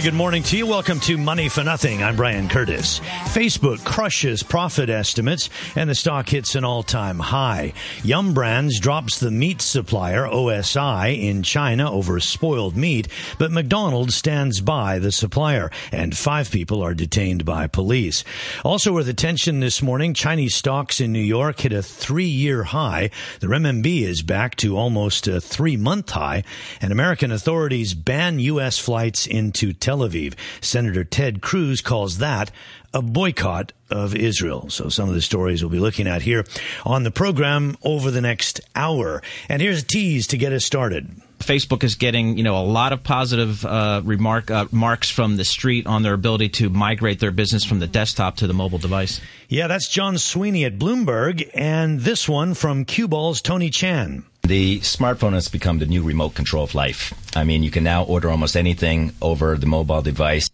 very good morning to you. Welcome to Money for Nothing. I'm Brian Curtis. Facebook crushes profit estimates and the stock hits an all time high. Yum Brands drops the meat supplier OSI in China over spoiled meat, but McDonald's stands by the supplier and five people are detained by police. Also with attention this morning, Chinese stocks in New York hit a three year high. The RMB is back to almost a three month high and American authorities ban U.S. flights into Aviv. Senator Ted Cruz calls that a boycott of Israel. So some of the stories we'll be looking at here on the program over the next hour. And here's a tease to get us started. Facebook is getting, you know, a lot of positive uh, remark uh, marks from the street on their ability to migrate their business from the desktop to the mobile device. Yeah, that's John Sweeney at Bloomberg, and this one from Cue Ball's Tony Chan. The smartphone has become the new remote control of life. I mean, you can now order almost anything over the mobile device.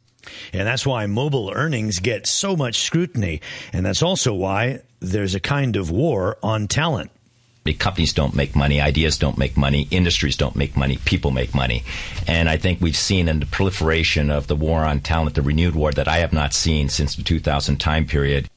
And that's why mobile earnings get so much scrutiny. And that's also why there's a kind of war on talent. Companies don't make money, ideas don't make money, industries don't make money, people make money. And I think we've seen in the proliferation of the war on talent, the renewed war that I have not seen since the 2000 time period.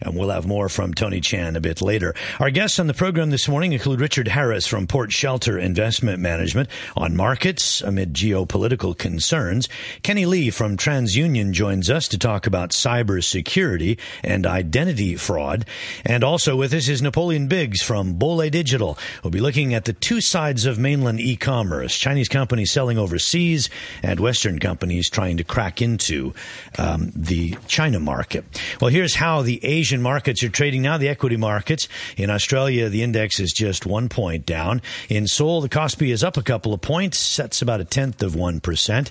And we'll have more from Tony Chan a bit later. Our guests on the program this morning include Richard Harris from Port Shelter Investment Management on markets amid geopolitical concerns. Kenny Lee from TransUnion joins us to talk about cybersecurity and identity fraud. And also with us is Napoleon Biggs from Bole Digital. We'll be looking at the two sides of mainland e-commerce, Chinese companies selling overseas and Western companies trying to crack into um, the China market. Well, here's how the Asian markets are trading now. The equity markets in Australia, the index is just one point down. In Seoul, the Kospi is up a couple of points. That's about a tenth of one percent.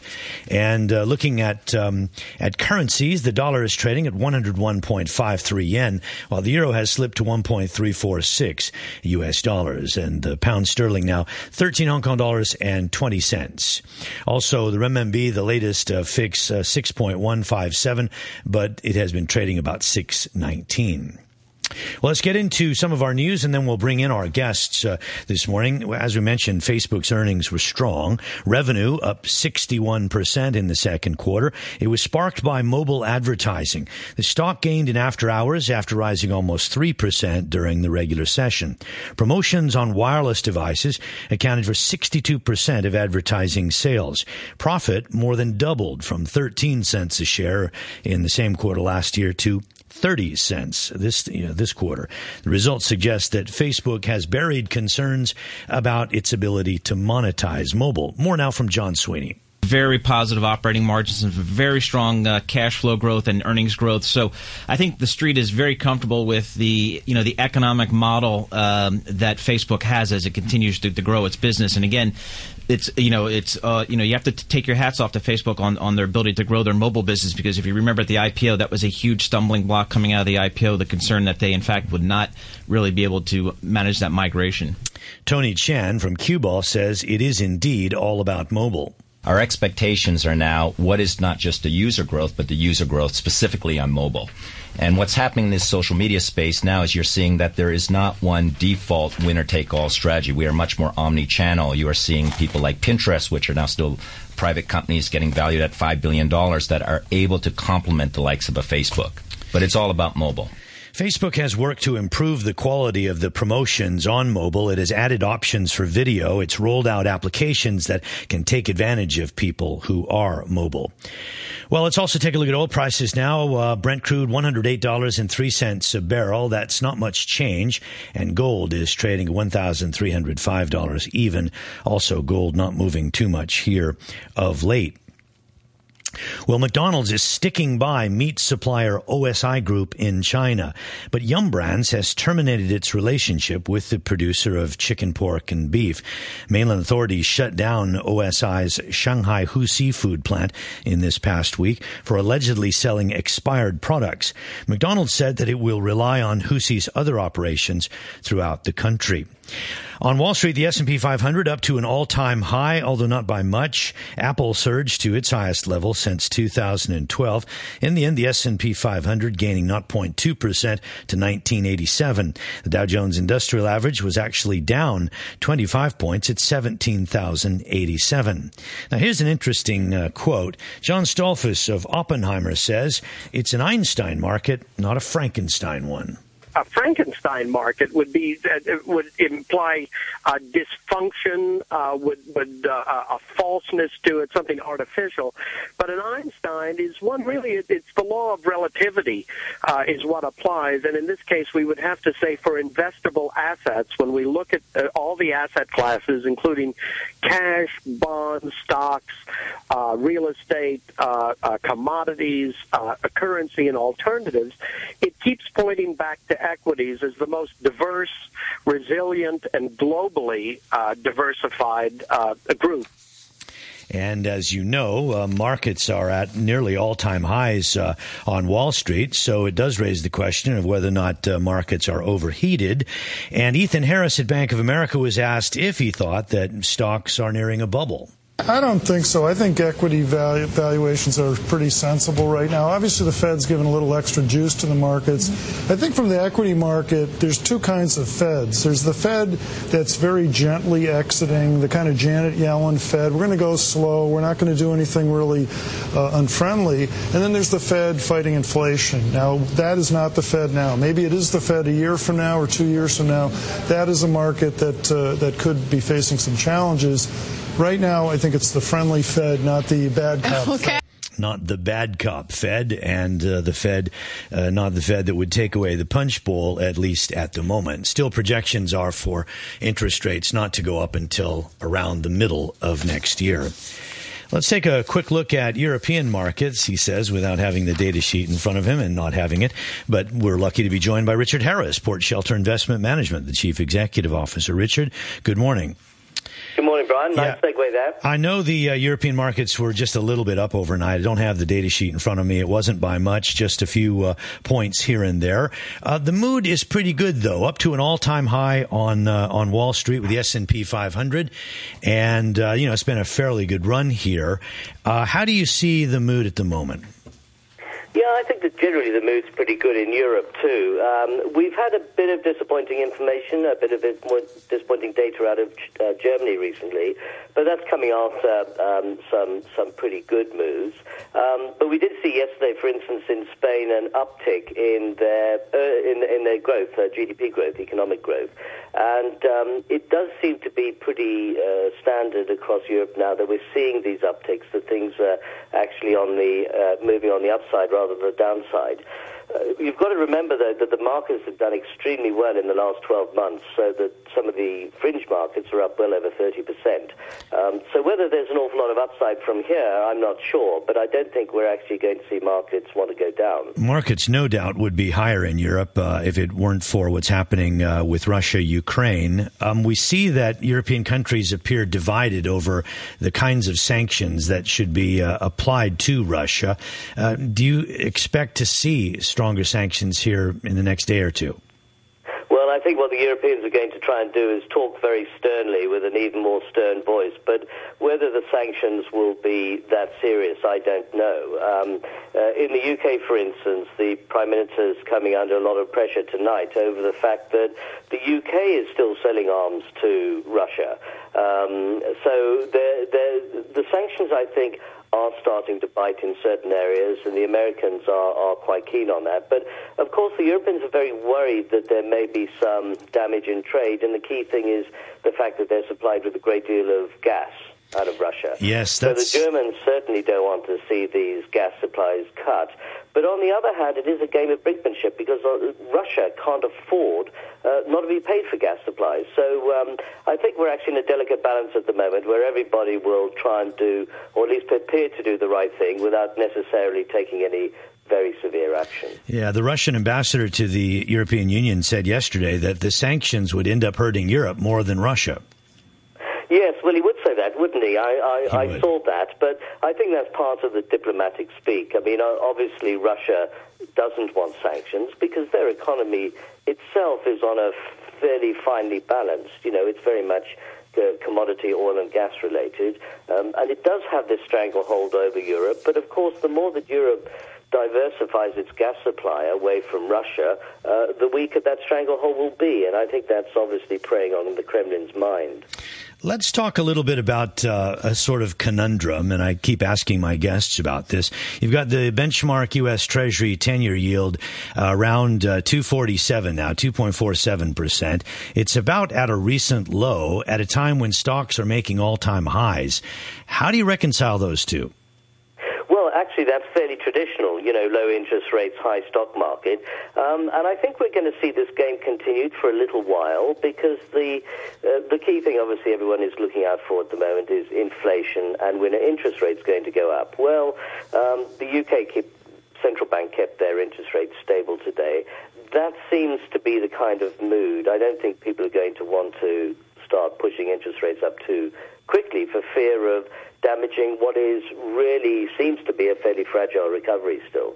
And uh, looking at um, at currencies, the dollar is trading at 101.53 yen, while the euro has slipped to 1.346 U.S. dollars, and the pound sterling now 13 Hong Kong dollars and 20 cents. Also, the renminbi, the latest uh, fix uh, 6.157, but it has been trading about six 19. Well, let's get into some of our news and then we'll bring in our guests uh, this morning. As we mentioned, Facebook's earnings were strong. Revenue up 61% in the second quarter. It was sparked by mobile advertising. The stock gained in after hours after rising almost 3% during the regular session. Promotions on wireless devices accounted for 62% of advertising sales. Profit more than doubled from 13 cents a share in the same quarter last year to 30 cents this you know, this quarter. The results suggest that Facebook has buried concerns about its ability to monetize mobile. More now from John Sweeney very positive operating margins and very strong uh, cash flow growth and earnings growth. So I think the street is very comfortable with the you know the economic model um, that Facebook has as it continues to, to, grow its business. And again, it's you know it's uh, you know you have to t- take your hats off to Facebook on on their ability to grow their mobile business because if you remember at the IPO that was a huge stumbling block coming out of the IPO the concern that they in fact would not really be able to manage that migration. Tony Chan from Cue Ball says it is indeed all about mobile. Our expectations are now what is not just the user growth, but the user growth specifically on mobile. And what's happening in this social media space now is you're seeing that there is not one default winner take all strategy. We are much more omni channel. You are seeing people like Pinterest, which are now still private companies getting valued at $5 billion, that are able to complement the likes of a Facebook. But it's all about mobile. Facebook has worked to improve the quality of the promotions on mobile. It has added options for video. It's rolled out applications that can take advantage of people who are mobile. Well, let's also take a look at oil prices now. Uh, Brent crude, $108.03 a barrel. That's not much change. And gold is trading $1,305 even. Also, gold not moving too much here of late. Well, McDonald's is sticking by meat supplier OSI Group in China, but Yum Brands has terminated its relationship with the producer of chicken, pork, and beef. Mainland authorities shut down OSI's Shanghai Husi food plant in this past week for allegedly selling expired products. McDonald's said that it will rely on Husi's other operations throughout the country. On Wall Street, the S&P 500 up to an all-time high, although not by much. Apple surged to its highest level since 2012. In the end, the S&P 500 gaining 0.2% to 1987. The Dow Jones Industrial Average was actually down 25 points at 17,087. Now, here's an interesting uh, quote. John Stoltzfus of Oppenheimer says, it's an Einstein market, not a Frankenstein one a Frankenstein market would be would imply a dysfunction, uh, would would uh, a falseness to it, something artificial. But an Einstein is one really. It's the law of relativity uh, is what applies, and in this case, we would have to say for investable assets, when we look at uh, all the asset classes, including cash, bonds, stocks, real estate, commodities, currency, and alternatives, it keeps pointing back to equities is the most diverse, resilient, and globally uh, diversified uh, group. And as you know, uh, markets are at nearly all time highs uh, on Wall Street. So it does raise the question of whether or not uh, markets are overheated. And Ethan Harris at Bank of America was asked if he thought that stocks are nearing a bubble. I don't think so. I think equity valu- valuations are pretty sensible right now. Obviously, the Fed's given a little extra juice to the markets. I think from the equity market, there's two kinds of Feds. There's the Fed that's very gently exiting, the kind of Janet Yellen Fed. We're going to go slow. We're not going to do anything really uh, unfriendly. And then there's the Fed fighting inflation. Now, that is not the Fed now. Maybe it is the Fed a year from now or two years from now. That is a market that uh, that could be facing some challenges. Right now, I think it's the friendly Fed, not the bad cop. Okay. Fed not the bad cop Fed, and uh, the Fed, uh, not the Fed that would take away the punch bowl, at least at the moment. Still, projections are for interest rates not to go up until around the middle of next year. Let's take a quick look at European markets, he says, without having the data sheet in front of him and not having it. But we're lucky to be joined by Richard Harris, Port Shelter Investment Management, the Chief Executive Officer. Richard, good morning. Good morning, Brian. Nice yeah. segue there. I know the uh, European markets were just a little bit up overnight. I don't have the data sheet in front of me. It wasn't by much, just a few uh, points here and there. Uh, the mood is pretty good, though, up to an all-time high on uh, on Wall Street with the S and P 500, and uh, you know it's been a fairly good run here. Uh, how do you see the mood at the moment? Yeah, I think that generally the mood's pretty good in Europe too. Um, we've had a bit of disappointing information, a bit of disappointing data out of uh, Germany recently, but that's coming after um, some some pretty good moves. Um, but we did see yesterday, for instance, in Spain, an uptick in their uh, in, in their growth, uh, GDP growth, economic growth, and um, it does seem to be pretty uh, standard across Europe now that we're seeing these upticks. That things are actually on the uh, moving on the upside rather than the downside. Uh, you've got to remember, though, that the markets have done extremely well in the last 12 months, so that some of the fringe markets are up well over 30%. Um, so whether there's an awful lot of upside from here, I'm not sure, but I don't think we're actually going to see markets want to go down. Markets, no doubt, would be higher in Europe uh, if it weren't for what's happening uh, with Russia, Ukraine. Um, we see that European countries appear divided over the kinds of sanctions that should be uh, applied to Russia. Uh, do you expect to see stronger sanctions here in the next day or two? Well, I think what the Europeans are going to try and do is talk very sternly with an even more stern voice. But whether the sanctions will be that serious, I don't know. Um, uh, in the UK, for instance, the Prime Minister is coming under a lot of pressure tonight over the fact that the UK is still selling arms to Russia. Um, so the sanctions, I think, are starting to bite in certain areas, and the Americans are, are quite keen on that. But of course, the Europeans are very worried that there may be some damage in trade, and the key thing is the fact that they're supplied with a great deal of gas out of Russia. Yes, that's... so the Germans certainly don't want to see these gas supplies cut. But on the other hand, it is a game of brinkmanship because uh, Russia can't afford uh, not to be paid for gas supplies. So um, I think we're actually in a delicate balance at the moment where everybody will try and do, or at least prepare to do the right thing without necessarily taking any very severe action. Yeah, the Russian ambassador to the European Union said yesterday that the sanctions would end up hurting Europe more than Russia. Yes, well, he would say that, wouldn't he? I, I, he I saw that, but I think that's part of the diplomatic speak. I mean, obviously, Russia doesn't want sanctions because their economy itself is on a fairly finely balanced. You know, it's very much uh, commodity oil and gas related, um, and it does have this stranglehold over Europe. But of course, the more that Europe diversifies its gas supply away from Russia, uh, the weaker that stranglehold will be. And I think that's obviously preying on the Kremlin's mind. Let's talk a little bit about uh, a sort of conundrum, and I keep asking my guests about this. You've got the benchmark U.S. Treasury 10-year yield uh, around uh, 247 now, 2.47%. It's about at a recent low at a time when stocks are making all-time highs. How do you reconcile those two? Well, actually that's fairly traditional, you know, low interest rates, high stock market. Um, and I think we're going to see this game continued for a little while because the uh, the key thing, obviously, everyone is looking out for at the moment is inflation and when are interest rates going to go up? Well, um, the UK keep, central bank kept their interest rates stable today. That seems to be the kind of mood. I don't think people are going to want to start pushing interest rates up too quickly for fear of damaging what is really seems to be a fairly fragile recovery still.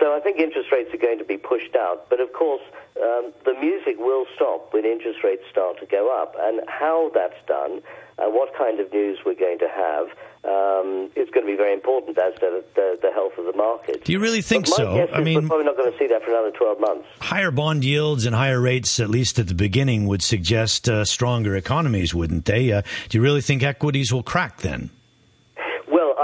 So I think interest rates are going to be pushed out. But of course, um, the music will stop when interest rates start to go up. And how that's done and what kind of news we're going to have um, is going to be very important as to the, the, health of the market. Do you really think so? I mean, we're probably not going to see that for another 12 months. Higher bond yields and higher rates, at least at the beginning, would suggest uh, stronger economies, wouldn't they? Uh, do you really think equities will crack then?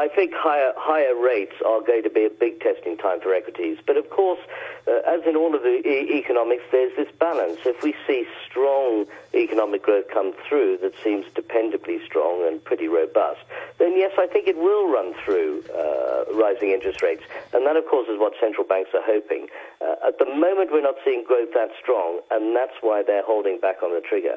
I think higher higher rates are going to be a big testing time for equities. But of course, uh, as in all of the e- economics, there's this balance. If we see strong economic growth come through that seems dependably strong and pretty robust, then yes, I think it will run through uh, rising interest rates. And that, of course, is what central banks are hoping. Uh, at the moment, we're not seeing growth that strong, and that's why they're holding back on the trigger.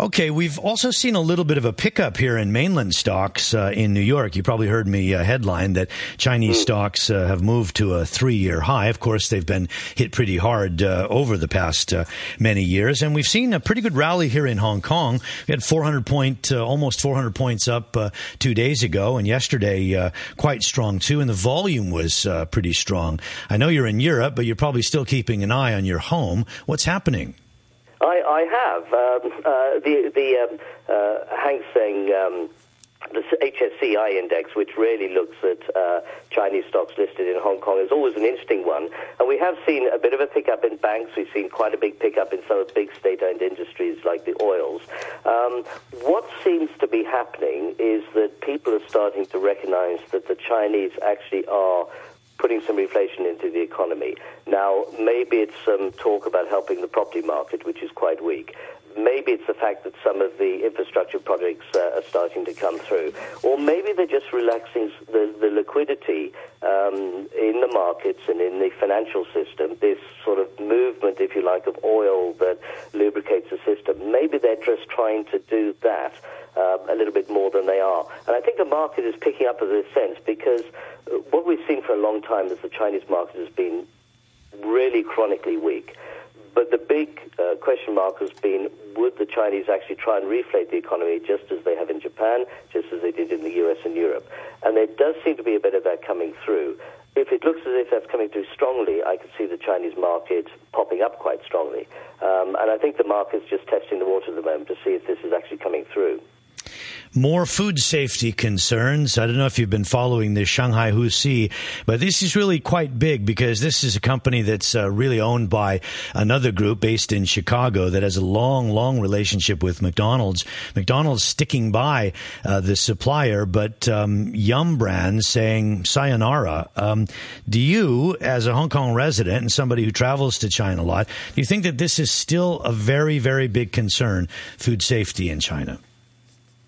Okay, we've also seen a little bit of a pickup here in mainland stocks uh, in New York. You probably heard me uh, headline that Chinese mm. stocks uh, have moved to a three-year high. Of course, they've been hit pretty hard uh, over the past uh, many years, and we've seen a pretty good rally here in Hong Kong. We had 400 point, uh, almost 400 points up two days ago, and yesterday quite strong too. And the volume was pretty strong. I know you're in Europe, but you're probably still keeping an eye on your home. What's happening? I, I have. Um, uh, the the um, uh, Hang Seng. Um, the HSCI index, which really looks at uh, Chinese stocks listed in Hong Kong, is always an interesting one. And we have seen a bit of a pickup in banks. We've seen quite a big pickup in some of the big state-owned industries like the oils. Um, what seems to be happening is that people are starting to recognize that the Chinese actually are putting some inflation into the economy. Now, maybe it's some talk about helping the property market, which is quite weak. Maybe it's the fact that some of the infrastructure projects uh, are starting to come through. Or maybe they're just relaxing the, the liquidity um, in the markets and in the financial system, this sort of movement, if you like, of oil that lubricates the system. Maybe they're just trying to do that um, a little bit more than they are. And I think the market is picking up in this sense because uh, what we've seen for a long time is the Chinese market has been really chronically weak. But the big uh, question mark has been would the Chinese actually try and reflate the economy just as they have in Japan, just as they did in the US and Europe? And there does seem to be a bit of that coming through. If it looks as if that's coming through strongly, I could see the Chinese market popping up quite strongly. Um, and I think the market's just testing the water at the moment to see if this is actually coming through more food safety concerns. I don't know if you've been following the Shanghai Husi, but this is really quite big because this is a company that's uh, really owned by another group based in Chicago that has a long, long relationship with McDonald's. McDonald's sticking by uh, the supplier, but um, Yum Brand saying sayonara. Um, do you, as a Hong Kong resident and somebody who travels to China a lot, do you think that this is still a very, very big concern, food safety in China?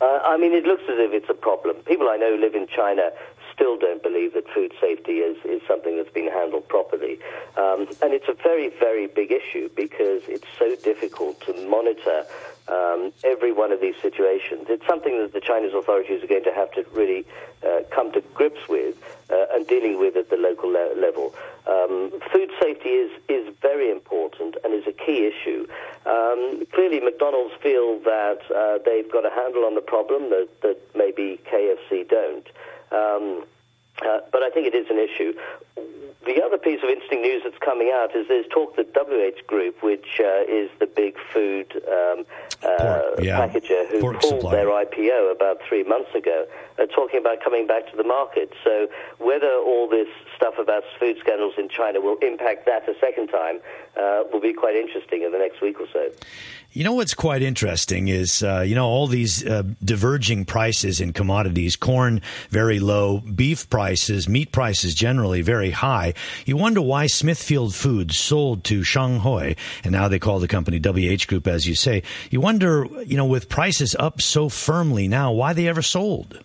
Uh, I mean, it looks as if it's a problem. People I know who live in China still don't believe that food safety is, is something that's been handled properly. Um, and it's a very, very big issue because it's so difficult to monitor um, every one of these situations. It's something that the Chinese authorities are going to have to really uh, come to grips with uh, and dealing with at the local le- level. Um, food safety is, is very important and is a key issue. Um, clearly, McDonald's feel that uh, they've got a handle on the problem that, that maybe KFC don't. Um, uh, but I think it is an issue. The other piece of interesting news that's coming out is there's talk that WH Group, which uh, is the big food um, uh, yeah. packager who Pork pulled supplier. their IPO about three months ago, are talking about coming back to the market. So whether all this stuff about food scandals in China will impact that a second time uh, will be quite interesting in the next week or so. You know what's quite interesting is, uh, you know, all these uh, diverging prices in commodities. Corn very low, beef prices, meat prices generally very high. You wonder why Smithfield Foods sold to Shuanghui, and now they call the company WH Group, as you say. You wonder, you know, with prices up so firmly now, why they ever sold.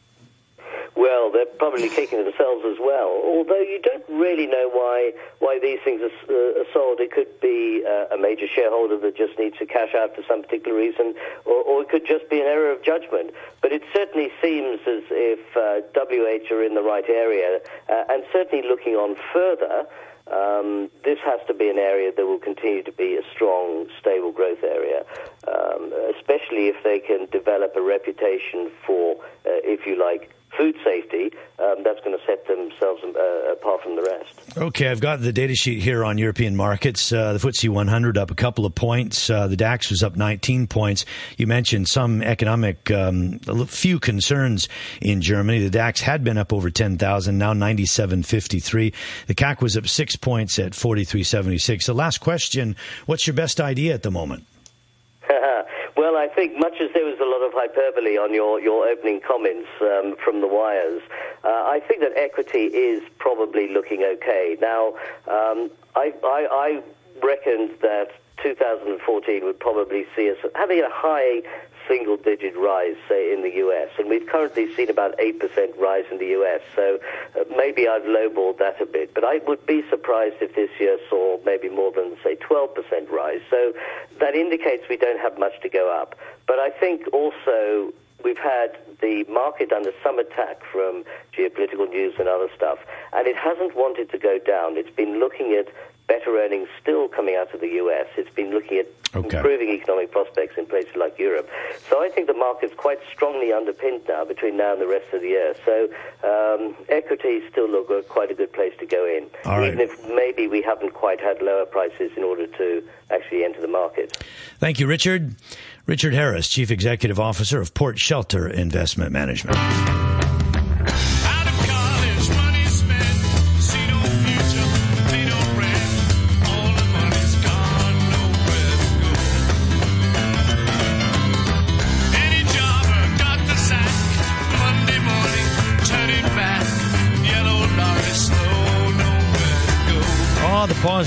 Well, they're probably kicking themselves as well. Although you don't really know why why these things are, uh, are sold. It could be uh, a major shareholder that just needs to cash out for some particular reason, or, or it could just be an error of judgment. But it certainly seems as if uh, WH are in the right area, uh, and certainly looking on further. Um, this has to be an area that will continue to be a strong, stable growth area, um, especially if they can develop a reputation for, uh, if you like, food safety. Um, that's going to set themselves uh, apart from the rest. Okay, I've got the data sheet here on European markets. Uh, the FTSE 100 up a couple of points. Uh, the DAX was up 19 points. You mentioned some economic, um, a few concerns in Germany. The DAX had been up over 10,000, now 97.53. The CAC was up six points at 43.76. The last question, what's your best idea at the moment? Well, I think much as there was a lot of hyperbole on your, your opening comments um, from the wires, uh, I think that equity is probably looking okay. Now, um, I, I, I reckoned that 2014 would probably see us having a high single digit rise, say, in the US. And we've currently seen about 8% rise in the US. So uh, maybe I've lowballed that a bit. But I would be surprised if this year saw maybe more than, say, 12% rise. So that indicates we don't have much to go up. But I think also we've had the market under some attack from geopolitical news and other stuff, and it hasn't wanted to go down. It's been looking at better earnings still coming out of the US. It's been looking at Okay. improving economic prospects in places like Europe. So I think the market's quite strongly underpinned now between now and the rest of the year. So um, equities still look quite a good place to go in, All right. even if maybe we haven't quite had lower prices in order to actually enter the market. Thank you, Richard. Richard Harris, Chief Executive Officer of Port Shelter Investment Management.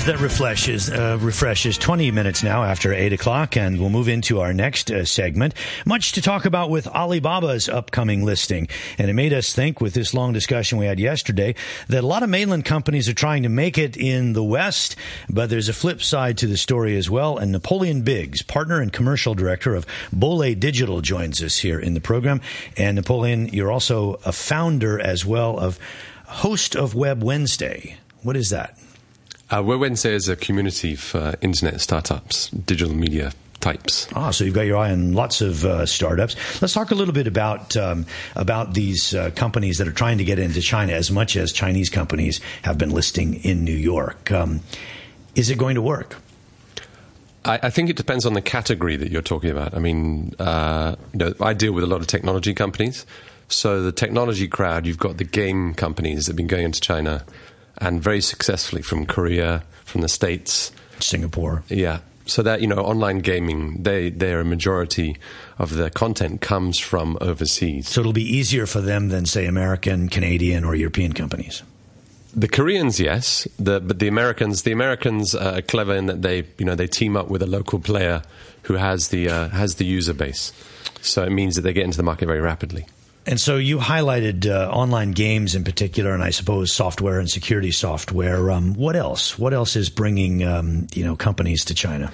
That refreshes, uh, refreshes 20 minutes now after 8 o'clock, and we'll move into our next uh, segment. Much to talk about with Alibaba's upcoming listing. And it made us think, with this long discussion we had yesterday, that a lot of mainland companies are trying to make it in the West, but there's a flip side to the story as well. And Napoleon Biggs, partner and commercial director of Bole Digital, joins us here in the program. And Napoleon, you're also a founder as well of host of Web Wednesday. What is that? Uh, Web Wednesday is a community for internet startups, digital media types. Ah, so you've got your eye on lots of uh, startups. Let's talk a little bit about um, about these uh, companies that are trying to get into China, as much as Chinese companies have been listing in New York. Um, is it going to work? I, I think it depends on the category that you're talking about. I mean, uh, you know, I deal with a lot of technology companies. So the technology crowd, you've got the game companies that have been going into China and very successfully from Korea, from the States. Singapore. Yeah. So that, you know, online gaming, they, they're a majority of the content comes from overseas. So it'll be easier for them than, say, American, Canadian, or European companies. The Koreans, yes, the, but the Americans, the Americans are clever in that they, you know, they team up with a local player who has the uh, has the user base. So it means that they get into the market very rapidly. And so you highlighted uh, online games in particular, and I suppose software and security software. Um, what else? What else is bringing um, you know companies to China?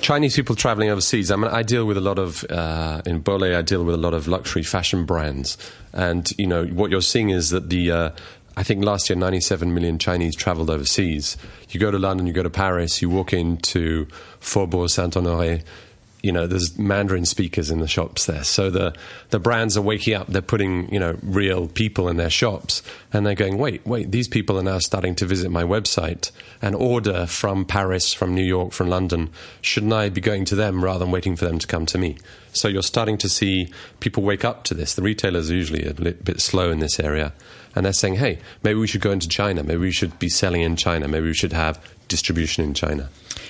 Chinese people traveling overseas. I mean, I deal with a lot of uh, in Bole. I deal with a lot of luxury fashion brands, and you know what you're seeing is that the uh, I think last year 97 million Chinese traveled overseas. You go to London, you go to Paris, you walk into Faubourg Saint Honoré. You know, there's Mandarin speakers in the shops there. So the the brands are waking up. They're putting you know real people in their shops, and they're going, wait, wait. These people are now starting to visit my website and order from Paris, from New York, from London. Shouldn't I be going to them rather than waiting for them to come to me? So you're starting to see people wake up to this. The retailers are usually a bit slow in this area, and they're saying, hey, maybe we should go into China. Maybe we should be selling in China. Maybe we should have distribution in China.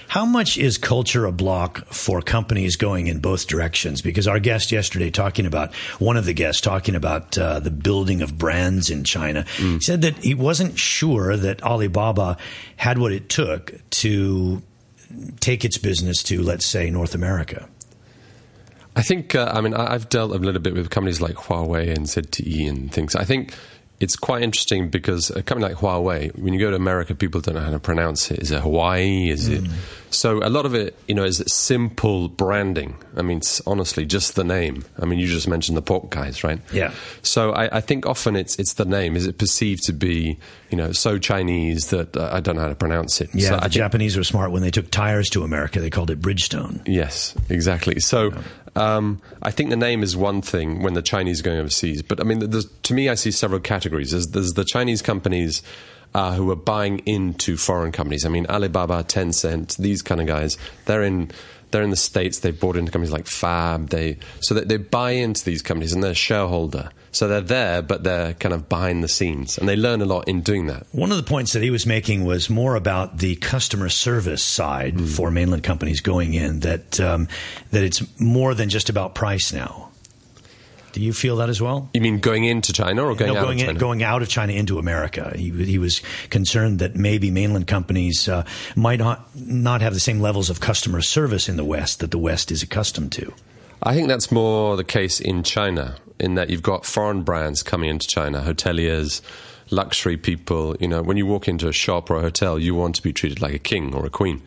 How much is culture a block for companies going in both directions? Because our guest yesterday talking about one of the guests talking about uh, the building of brands in China he said that he wasn't sure that Alibaba had what it took to take its business to, let's say, North America. I think, uh, I mean, I've dealt a little bit with companies like Huawei and ZTE and things. I think it's quite interesting because a company like Huawei, when you go to America, people don't know how to pronounce it. Is it Hawaii? Is it? So a lot of it, you know, is simple branding. I mean, it's honestly, just the name. I mean, you just mentioned the pork guys, right? Yeah. So I, I think often it's it's the name. Is it perceived to be, you know, so Chinese that uh, I don't know how to pronounce it? Yeah, So the think- Japanese were smart when they took tires to America. They called it Bridgestone. Yes, exactly. So um, I think the name is one thing when the Chinese are going overseas. But I mean, to me, I see several categories. There's, there's the Chinese companies uh, who are buying into foreign companies. I mean, Alibaba, Tencent, these kind of guys. They're in. They're in the states. They've bought into companies like Fab. They so that they buy into these companies and they're a shareholder. So they're there, but they're kind of behind the scenes, and they learn a lot in doing that. One of the points that he was making was more about the customer service side for mainland companies going in. That um, that it's more than just about price now. Do you feel that as well? You mean going into China or going no, out going of in, China? going out of China into America. He, he was concerned that maybe mainland companies uh, might not not have the same levels of customer service in the West that the West is accustomed to. I think that's more the case in China, in that you've got foreign brands coming into China, hoteliers, luxury people. You know, when you walk into a shop or a hotel, you want to be treated like a king or a queen.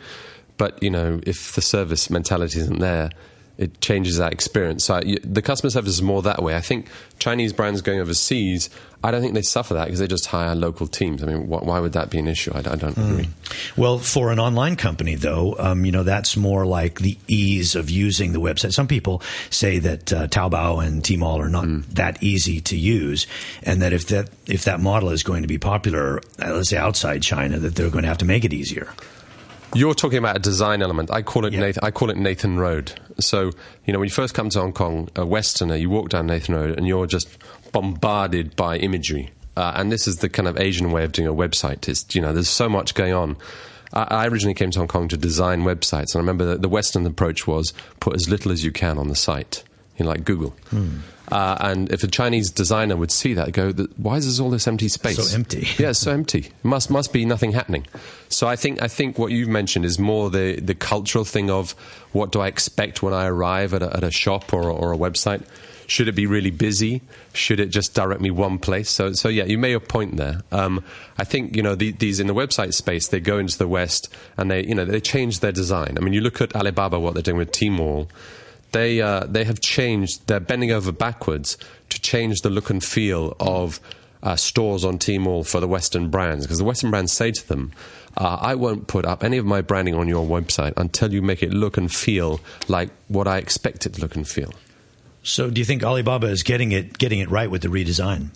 But, you know, if the service mentality isn't there, it changes that experience. So I, the customer service is more that way. I think Chinese brands going overseas, I don't think they suffer that because they just hire local teams. I mean, wh- why would that be an issue? I, I don't agree. Well, for an online company, though, um, you know that's more like the ease of using the website. Some people say that uh, Taobao and Tmall are not that easy to use, and that if that if that model is going to be popular, uh, let's say outside China, that they're going to have to make it easier. You're talking about a design element. I call it Yeah. Nathan, I call it Nathan Road. So you know when you first come to Hong Kong, a Westerner, you walk down Nathan Road and you're just bombarded by imagery. Uh, and this is the kind of Asian way of doing a website. Is you know there's so much going on. I, I originally came to Hong Kong to design websites, and I remember the Western approach was put as little as you can on the site, you know, like Google. Uh, and if a Chinese designer would see that, go, why is there all this empty space? So empty. Yeah, it's so empty. Must must be nothing happening. So I think I think what you've mentioned is more the, the cultural thing of what do I expect when I arrive at a, at a shop or, or a website. Should it be really busy? Should it just direct me one place? So, so yeah, you made a point there. Um, I think you know the, these in the website space. They go into the West and they you know they change their design. I mean, you look at Alibaba, what they're doing with Tmall they uh, they have changed. They're bending over backwards to change the look and feel of uh, stores on Tmall for the Western brands because the Western brands say to them, uh, "I won't put up any of my branding on your website until you make it look and feel like what I expect it to look and feel." So, do you think Alibaba is getting it getting it right with the redesign?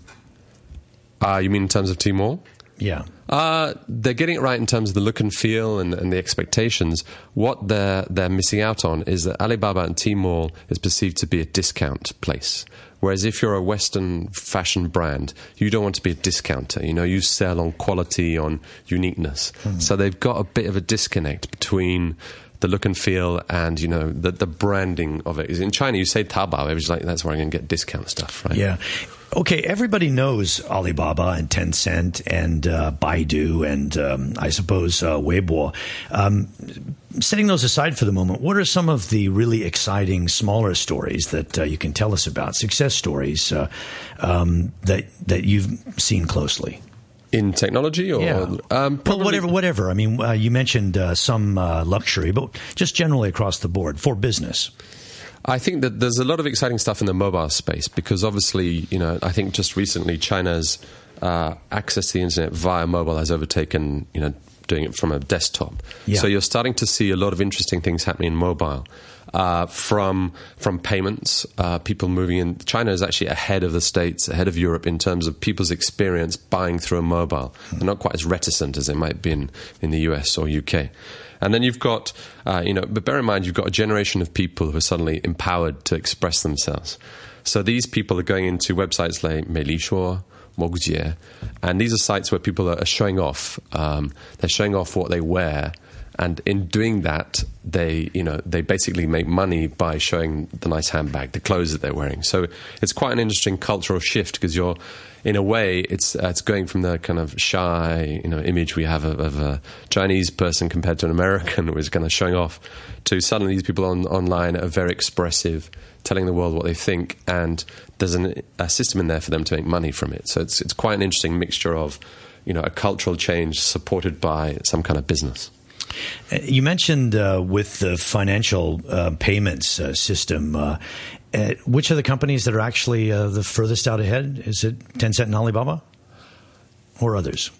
Uh, you mean in terms of Tmall? Yeah. Uh, they're getting it right in terms of the look and feel and, and the expectations. What they're they're missing out on is that Alibaba and Tmall is perceived to be a discount place. Whereas if you're a Western fashion brand, you don't want to be a discounter. You know, you sell on quality, on uniqueness. So they've got a bit of a disconnect between the look and feel and you know the the branding of it is In China, you say Taobao, everybody's like, that's where I'm going to get discount stuff, right? Yeah. Okay, everybody knows Alibaba and Tencent and uh, Baidu and um, I suppose uh, Weibo. Um, setting those aside for the moment, what are some of the really exciting smaller stories that uh, you can tell us about? Success stories uh, um, that that you've seen closely. In technology, or um, well, whatever, whatever. I mean, uh, you mentioned uh, some uh, luxury, but just generally across the board for business. I think that there's a lot of exciting stuff in the mobile space because obviously, you know, I think just recently China's uh, access to the internet via mobile has overtaken, you know, doing it from a desktop. Yeah. So you're starting to see a lot of interesting things happening in mobile. Uh, from from payments, uh, people moving in. China is actually ahead of the states, ahead of Europe in terms of people's experience buying through a mobile. They're not quite as reticent as they might be in, in the US or UK. And then you've got, uh, you know, but bear in mind you've got a generation of people who are suddenly empowered to express themselves. So these people are going into websites like Meilishuo, Mogujie, and these are sites where people are showing off. Um, they're showing off what they wear, and in doing that, they you know they basically make money by showing the nice handbag, the clothes that they're wearing. So it's quite an interesting cultural shift because you're, in a way, it's uh, it's going from the kind of shy you know image we have of, of a Chinese person compared to an American who is kind of showing off, to suddenly these people on, online are very expressive telling the world what they think, and there's an, a system in there for them to make money from it. So it's it's quite an interesting mixture of, you know, a cultural change supported by some kind of business. Uh, You mentioned uh, with the financial uh, payments uh, system, uh, uh, which are the companies that are actually the furthest out ahead? Is it Tencent and Alibaba, or others?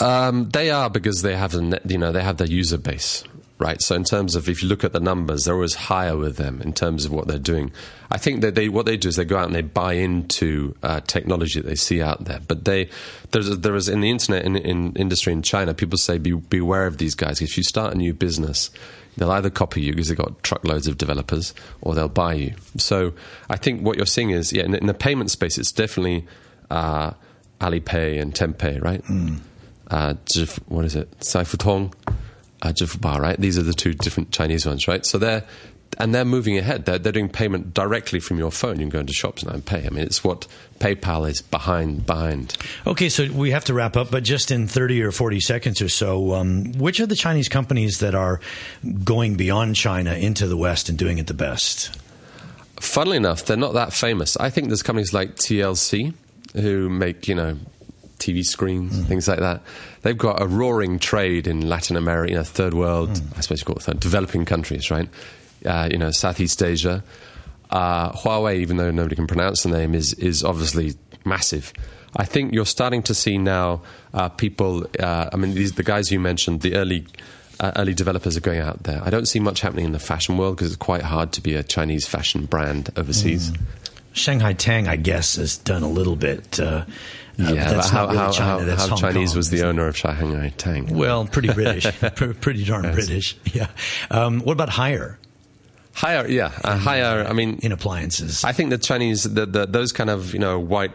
Um, they are because they have you know they have the user base, right? So in terms of if you look at the numbers, they're always higher with them in terms of what they're doing. I think that they what they do is they go out and they buy into uh, technology that they see out there. But they there's there is in the internet in, in industry in China, people say be, beware of these guys. If you start a new business. They'll either copy you because they've got truckloads of developers, or they'll buy you. So I think what you're seeing is, yeah, in, in the payment space, it's definitely uh, Alipay and Tenpay, right? uh, what is it? Caifutong, uh, Zhifubao, right? These are the two different Chinese ones, right? So they're and they're moving ahead. They're, they're doing payment directly from your phone. You can go into shops now and pay. I mean, it's what PayPal is behind behind. Okay, so we have to wrap up, but just in 30 or 40 seconds or so, um, which are the Chinese companies that are going beyond China into the West and doing it the best? Funnily enough, they're not that famous. I think there's companies like TLC who make you know TV screens, things like that. They've got a roaring trade in Latin America, you know, third world, I suppose you call it third, developing countries, right? Uh, you know, Southeast Asia. Uh, Huawei, even though nobody can pronounce the name, is is obviously massive. I think you're starting to see now uh, people. Uh, I mean, these the guys you mentioned, the early. Uh, early developers are going out there. I don't see much happening in the fashion world because it's quite hard to be a Chinese fashion brand overseas. Shanghai Tang, I guess, has done a little bit. Uh, uh, Yeah, that's but how, not really how, China. how, that's Chinese Kong, was the owner of Shanghai Tang? Well, pretty British, Pre- pretty darn British. Yeah. Um, what about Haier Haier, yeah, uh, Haier. I mean, in appliances? I think the Chinese, the, the, those kind of you know white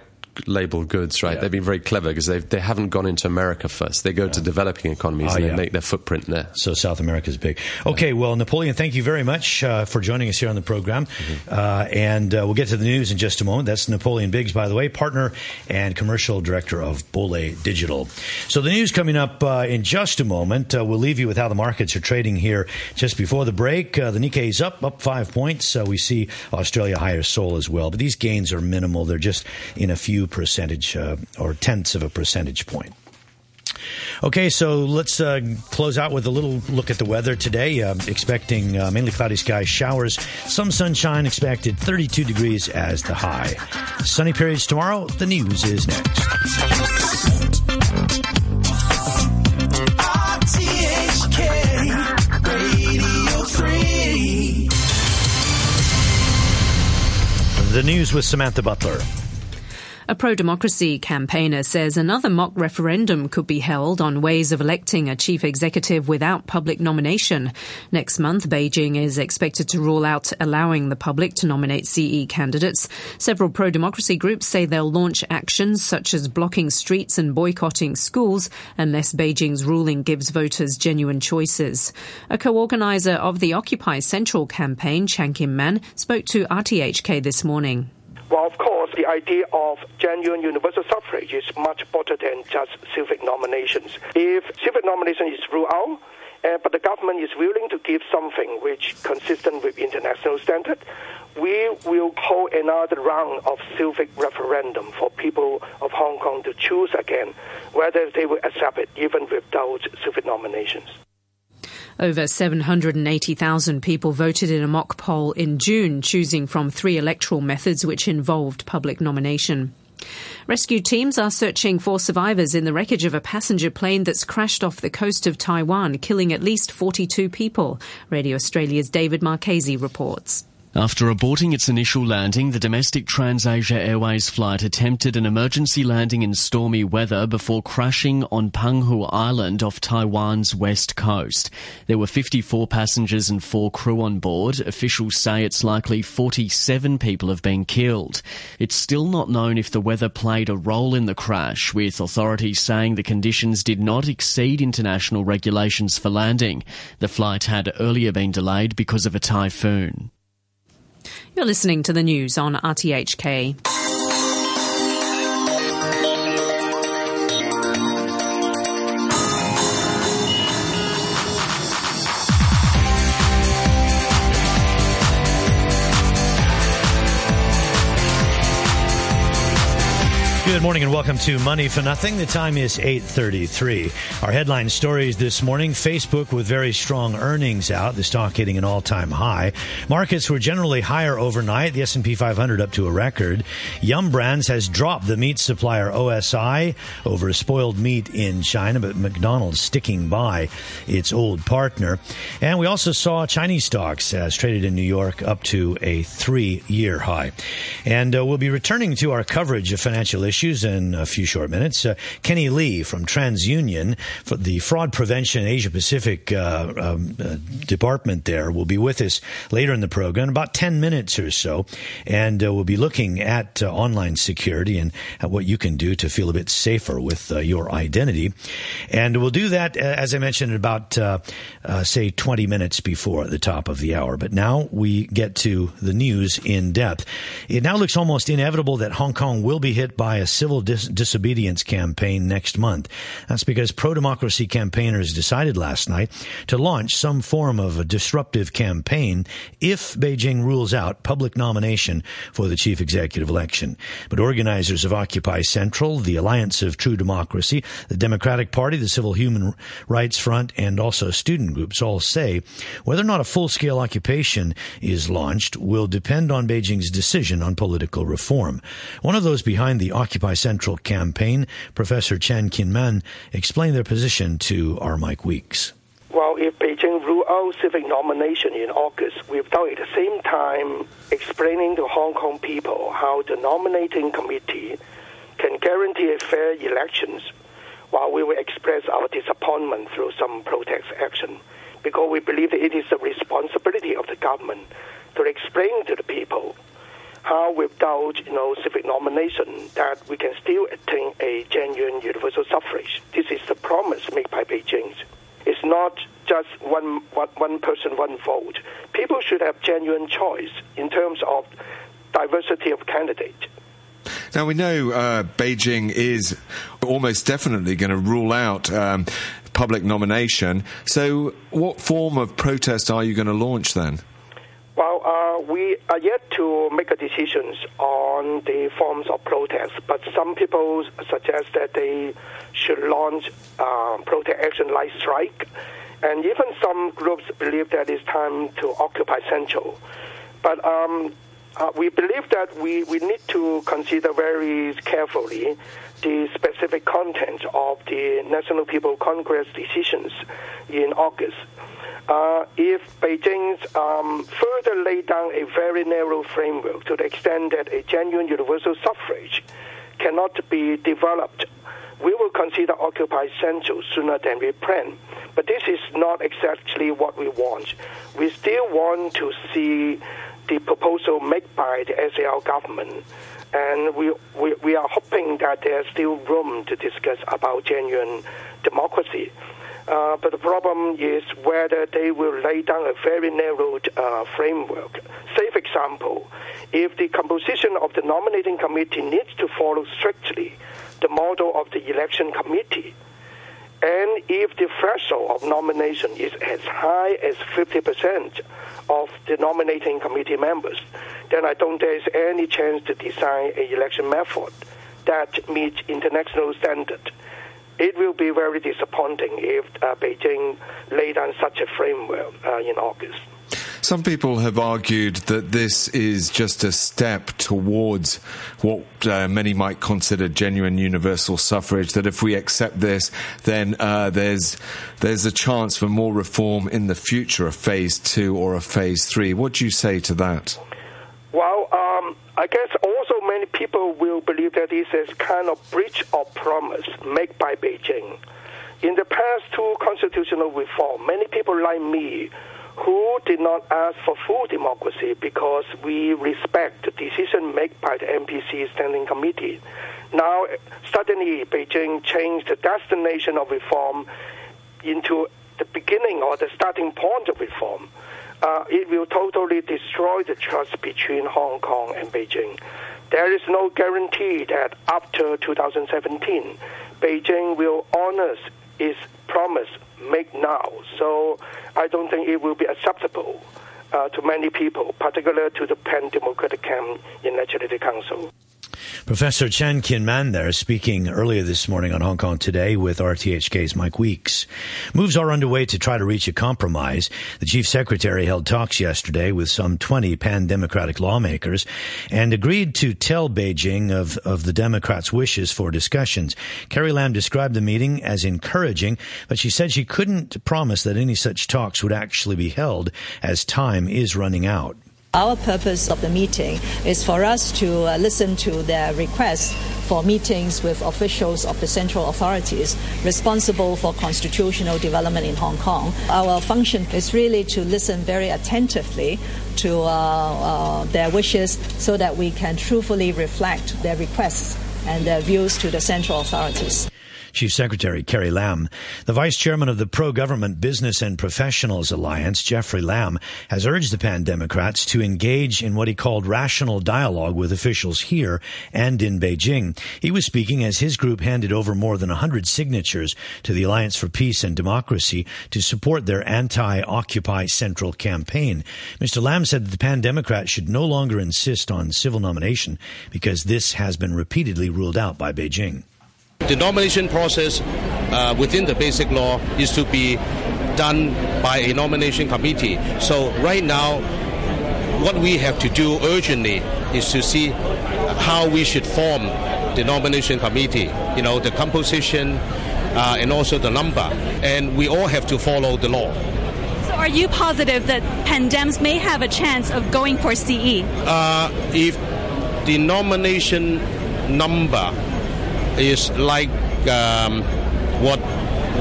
label goods, right? Yeah. They've been very clever because they they haven't gone into America first. They go to developing economies Oh, and yeah. they make their footprint there. So South America is big. Okay, well, Napoleon, thank you very much uh, for joining us here on the program. Uh, and uh, we'll get to the news in just a moment. That's Napoleon Biggs, by the way, partner and commercial director of Bole Digital. So the news coming up uh, in just a moment. Uh, we'll leave you with how the markets are trading here just before the break. Uh, the Nikkei is up, up five points. Uh, we see Australia higher Seoul as well, but these gains are minimal. They're just in a few percentage uh, or tenths of a percentage point. Okay, so let's uh, close out with a little look at the weather today. Uh, expecting uh, mainly cloudy skies, showers, some sunshine expected, 32 degrees as the high. Sunny periods tomorrow. The news is next. RTHK Radio 3. The news with Samantha Butler. A pro democracy campaigner says another mock referendum could be held on ways of electing a chief executive without public nomination. Next month, Beijing is expected to rule out allowing the public to nominate CE candidates. Several pro democracy groups say they'll launch actions such as blocking streets and boycotting schools unless Beijing's ruling gives voters genuine choices. A co organizer of the Occupy Central campaign, Chan Kin Man, spoke to RTHK this morning. Well, of course, the idea of genuine universal suffrage is much broader than just civic nominations. If civic nomination is ruled out, uh, but the government is willing to give something which consistent with international standard, we will hold another round of civic referendum for people of Hong Kong to choose again whether they will accept it even without civic nominations. Over 780,000 people voted in a mock poll in June, choosing from three electoral methods which involved public nomination. Rescue teams are searching for survivors in the wreckage of a passenger plane that's crashed off the coast of Taiwan, killing at least 42 people. Radio Australia's David Marchese reports. After aborting its initial landing, the domestic TransAsia Airways flight attempted an emergency landing in stormy weather before crashing on Penghu Island off Taiwan's west coast. There were 54 passengers and four crew on board. Officials say it's likely 47 people have been killed. It's still not known if the weather played a role in the crash, with authorities saying the conditions did not exceed international regulations for landing. The flight had earlier been delayed because of a typhoon. You're listening to the news on RTHK. Good morning and welcome to Money for Nothing. The time is 8:33. Our headline stories this morning: Facebook with very strong earnings out, the stock hitting an all-time high. Markets were generally higher overnight, the S&P 500 up to a record. Yum Brands has dropped the meat supplier OSI over spoiled meat in China, but McDonald's sticking by its old partner. And we also saw Chinese stocks as traded in New York up to a 3-year high. And uh, we'll be returning to our coverage of financial issues in a few short minutes. Uh, Kenny Lee from TransUnion, for the Fraud Prevention Asia Pacific uh, um, uh, department there, will be with us later in the program, about 10 minutes or so. And uh, we'll be looking at uh, online security and at what you can do to feel a bit safer with uh, your identity. And we'll do that, as I mentioned, about, say, 20 minutes before the top of the hour. But now we get to the news in depth. It now looks almost inevitable that Hong Kong will be hit by a civil dis- disobedience campaign next month. That's because pro democracy campaigners decided last night to launch some form of a disruptive campaign if Beijing rules out public nomination for the chief executive election. But organizers of Occupy Central, the Alliance of True Democracy, the Democratic Party, the Civil Human Rights Front, and also student groups all say whether or not a full scale occupation is launched will depend on Beijing's decision on political reform. One of those behind the Occupy Central campaign, Professor Chan Kin Man, explained their position to our Mike Weeks. Well, if Beijing rule out civic nomination in August, without at the same time explaining to Hong Kong people how the nominating committee can guarantee fair elections, while we will express our disappointment through some protest action, because we believe that it is the responsibility of the government to explain to the people how without you know civic nomination that we can still attain a genuine universal suffrage. This is the promise made by Beijing. It's not just one, one one person, one vote. People should have genuine choice in terms of diversity of candidate. Now we know uh, Beijing is almost definitely going to rule out um, public nomination. So, what form of protest are you going to launch then? Well, uh, we are yet to make a decisions on the forms of protest, but some people suggest that they should launch uh, protest action like strike, and even some groups believe that it's time to occupy Central. But um, uh, we believe that we, we need to consider very carefully the specific content of the National People Congress decisions in August. Uh, if Beijing um, further lay down a very narrow framework to the extent that a genuine universal suffrage cannot be developed, we will consider Occupy Central sooner than we plan. But this is not exactly what we want. We still want to see the proposal made by the SAR government. And we, we, we are hoping that there's still room to discuss about genuine democracy. Uh, but the problem is whether they will lay down a very narrow uh, framework. Say, for example, if the composition of the nominating committee needs to follow strictly the model of the election committee, and if the threshold of nomination is as high as 50% of the nominating committee members, then I don't there's any chance to design an election method that meets international standard it will be very disappointing if uh, Beijing laid down such a framework uh, in August. Some people have argued that this is just a step towards what uh, many might consider genuine universal suffrage. That if we accept this, then uh, there's there's a chance for more reform in the future, a phase two or a phase three. What do you say to that? Well, um, I guess also many people will believe that this is kind of breach of promise made by Beijing. In the past two constitutional reform, many people like me who did not ask for full democracy because we respect the decision made by the NPC Standing Committee. Now, suddenly, Beijing changed the destination of reform into the beginning or the starting point of reform. Uh, it will totally destroy the trust between Hong Kong and Beijing. There is no guarantee that after 2017, Beijing will honor its promise made now. So I don't think it will be acceptable uh, to many people, particularly to the pan-democratic camp in Legislative Council. Professor Chan Kin Man there speaking earlier this morning on Hong Kong Today with RTHK's Mike Weeks. Moves are underway to try to reach a compromise. The chief secretary held talks yesterday with some 20 pan-democratic lawmakers and agreed to tell Beijing of, of the Democrats' wishes for discussions. Carrie Lam described the meeting as encouraging, but she said she couldn't promise that any such talks would actually be held as time is running out. Our purpose of the meeting is for us to uh, listen to their requests for meetings with officials of the central authorities responsible for constitutional development in Hong Kong. Our function is really to listen very attentively to uh, uh, their wishes so that we can truthfully reflect their requests and their views to the central authorities. Chief Secretary Carrie Lam. The Vice Chairman of the Pro-Government Business and Professionals Alliance, Jeffrey Lam, has urged the Pan Democrats to engage in what he called rational dialogue with officials here and in Beijing. He was speaking as his group handed over more than 100 signatures to the Alliance for Peace and Democracy to support their anti-Occupy Central campaign. Mr. Lam said that the Pan Democrats should no longer insist on civil nomination because this has been repeatedly ruled out by Beijing. The nomination process uh, within the basic law is to be done by a nomination committee. So right now, what we have to do urgently is to see how we should form the nomination committee. You know, the composition uh, and also the number, and we all have to follow the law. So are you positive that Pandems may have a chance of going for CE? Uh, if the nomination number is like um, what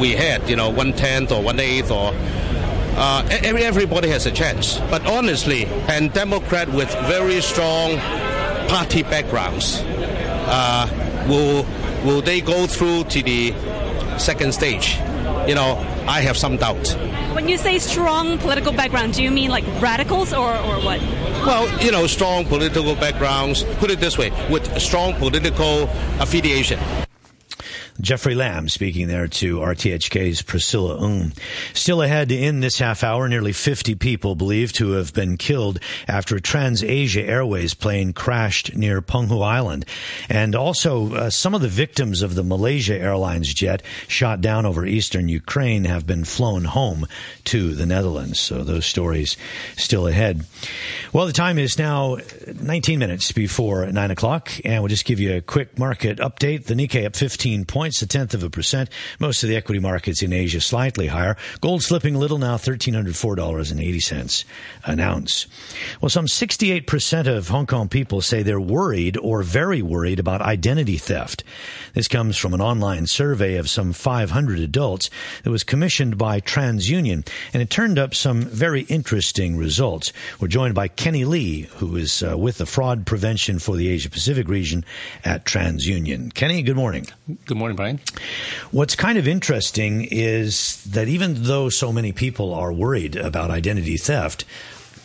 we had, you know, one tenth or one eighth or. Uh, every, everybody has a chance, but honestly, and Democrat with very strong party backgrounds, uh, will will they go through to the second stage? You know, I have some doubt. When you say strong political background, do you mean like radicals or, or what? Well, you know, strong political backgrounds. Put it this way, with strong political affiliation. Jeffrey Lam speaking there to RTHK's Priscilla Ung. Still ahead in this half hour, nearly 50 people believed to have been killed after a TransAsia Airways plane crashed near Penghu Island. And also, uh, some of the victims of the Malaysia Airlines jet shot down over eastern Ukraine have been flown home to the Netherlands. So those stories still ahead. Well, the time is now 19 minutes before 9 o'clock, and we'll just give you a quick market update. The Nikkei up 15 points points, a tenth of a percent. Most of the equity markets in Asia slightly higher. Gold slipping a little now, $1,304.80 an ounce. Well, some 68% of Hong Kong people say they're worried or very worried about identity theft. This comes from an online survey of some 500 adults that was commissioned by TransUnion, and it turned up some very interesting results. We're joined by Kenny Lee, who is uh, with the Fraud Prevention for the Asia Pacific region at TransUnion. Kenny, good morning. Good morning, Brian. What's kind of interesting is that even though so many people are worried about identity theft,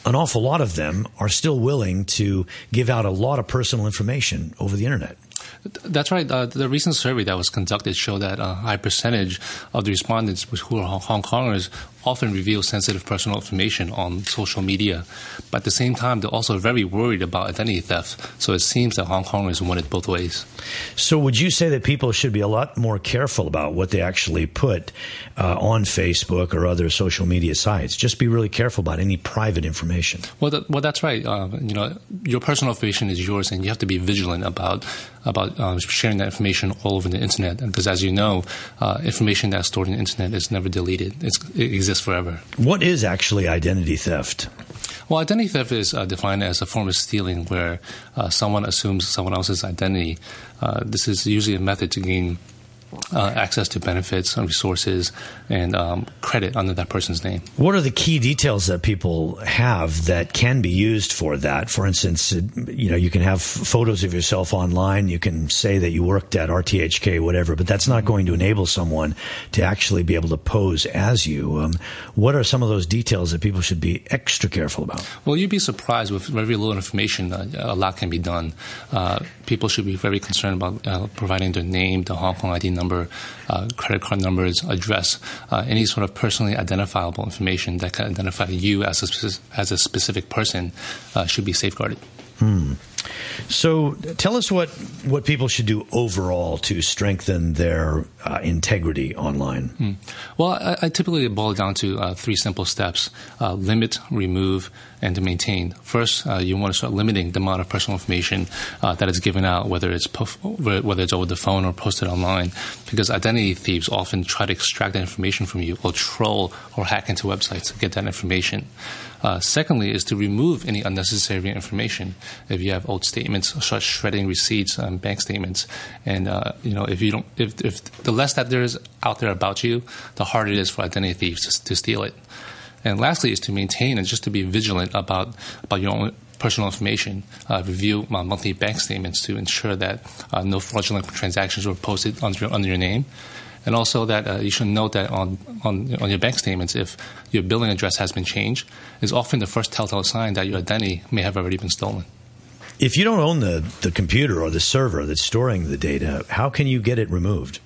an awful lot of them are still willing to give out a lot of personal information over the internet. That's right. Uh, the recent survey that was conducted showed that a high percentage of the respondents who are Hong Kongers often reveal sensitive personal information on social media. But at the same time, they're also very worried about identity theft. So it seems that Hong Kongers want it both ways. So, would you say that people should be a lot more careful about what they actually put uh, on Facebook or other social media sites? Just be really careful about any private information. Well, that, well, that's right. Uh, you know, your personal information is yours, and you have to be vigilant about about uh, sharing that information all over the internet. Because, as you know, uh, information that's stored in the internet is never deleted; it's, it exists forever. What is actually identity theft? Well, identity theft is uh, defined as a form of stealing where uh, someone assumes someone else's identity. Uh, this is usually a method to gain uh, access to benefits and resources and um, credit under that person's name. What are the key details that people have that can be used for that? For instance, you know, you can have photos of yourself online. You can say that you worked at RTHK, whatever, but that's not going to enable someone to actually be able to pose as you. Um, what are some of those details that people should be extra careful about? Well, you'd be surprised with very little information. Uh, a lot can be done. Uh, people should be very concerned about uh, providing their name, the Hong Kong ID number, uh, credit card numbers, address, uh, any sort of personally identifiable information that can identify you as a, as a specific person uh, should be safeguarded. Hmm. So tell us what, what people should do overall to strengthen their uh, integrity online. Hmm. Well, I, I typically boil it down to uh, three simple steps uh, limit, remove, and to maintain. First, uh, you want to start limiting the amount of personal information uh, that is given out, whether it's whether it's over the phone or posted online, because identity thieves often try to extract that information from you, or troll or hack into websites to get that information. Uh, secondly, is to remove any unnecessary information. If you have old statements, start shredding receipts and bank statements, and uh, you know if you don't, if, if the less that there is out there about you, the harder it is for identity thieves to, to steal it. And lastly, is to maintain and just to be vigilant about about your own personal information. Uh, review uh, monthly bank statements to ensure that uh, no fraudulent transactions were posted under under your name. And also that uh, you should note that on, on, on your bank statements, if your billing address has been changed, is often the first telltale sign that your identity may have already been stolen. If you don't own the, the computer or the server that's storing the data, how can you get it removed?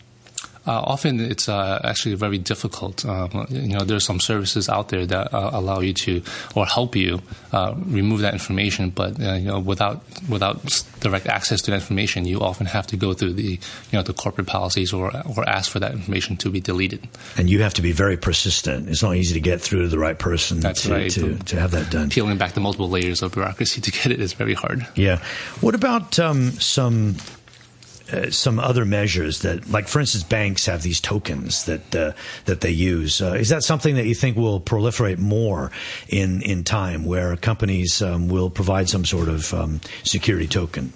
Uh, often it's uh, actually very difficult. Um, you know, there's some services out there that uh, allow you to or help you uh, remove that information, but uh, you know, without without direct access to that information, you often have to go through the you know the corporate policies or or ask for that information to be deleted. And you have to be very persistent. It's not easy to get through to the right person That's to, right. to, to have that done. Peeling back the multiple layers of bureaucracy to get it is very hard. Yeah. What about um, some uh, some other measures that, like for instance, banks have these tokens that uh, that they use. Uh, is that something that you think will proliferate more in in time, where companies um, will provide some sort of um, security token?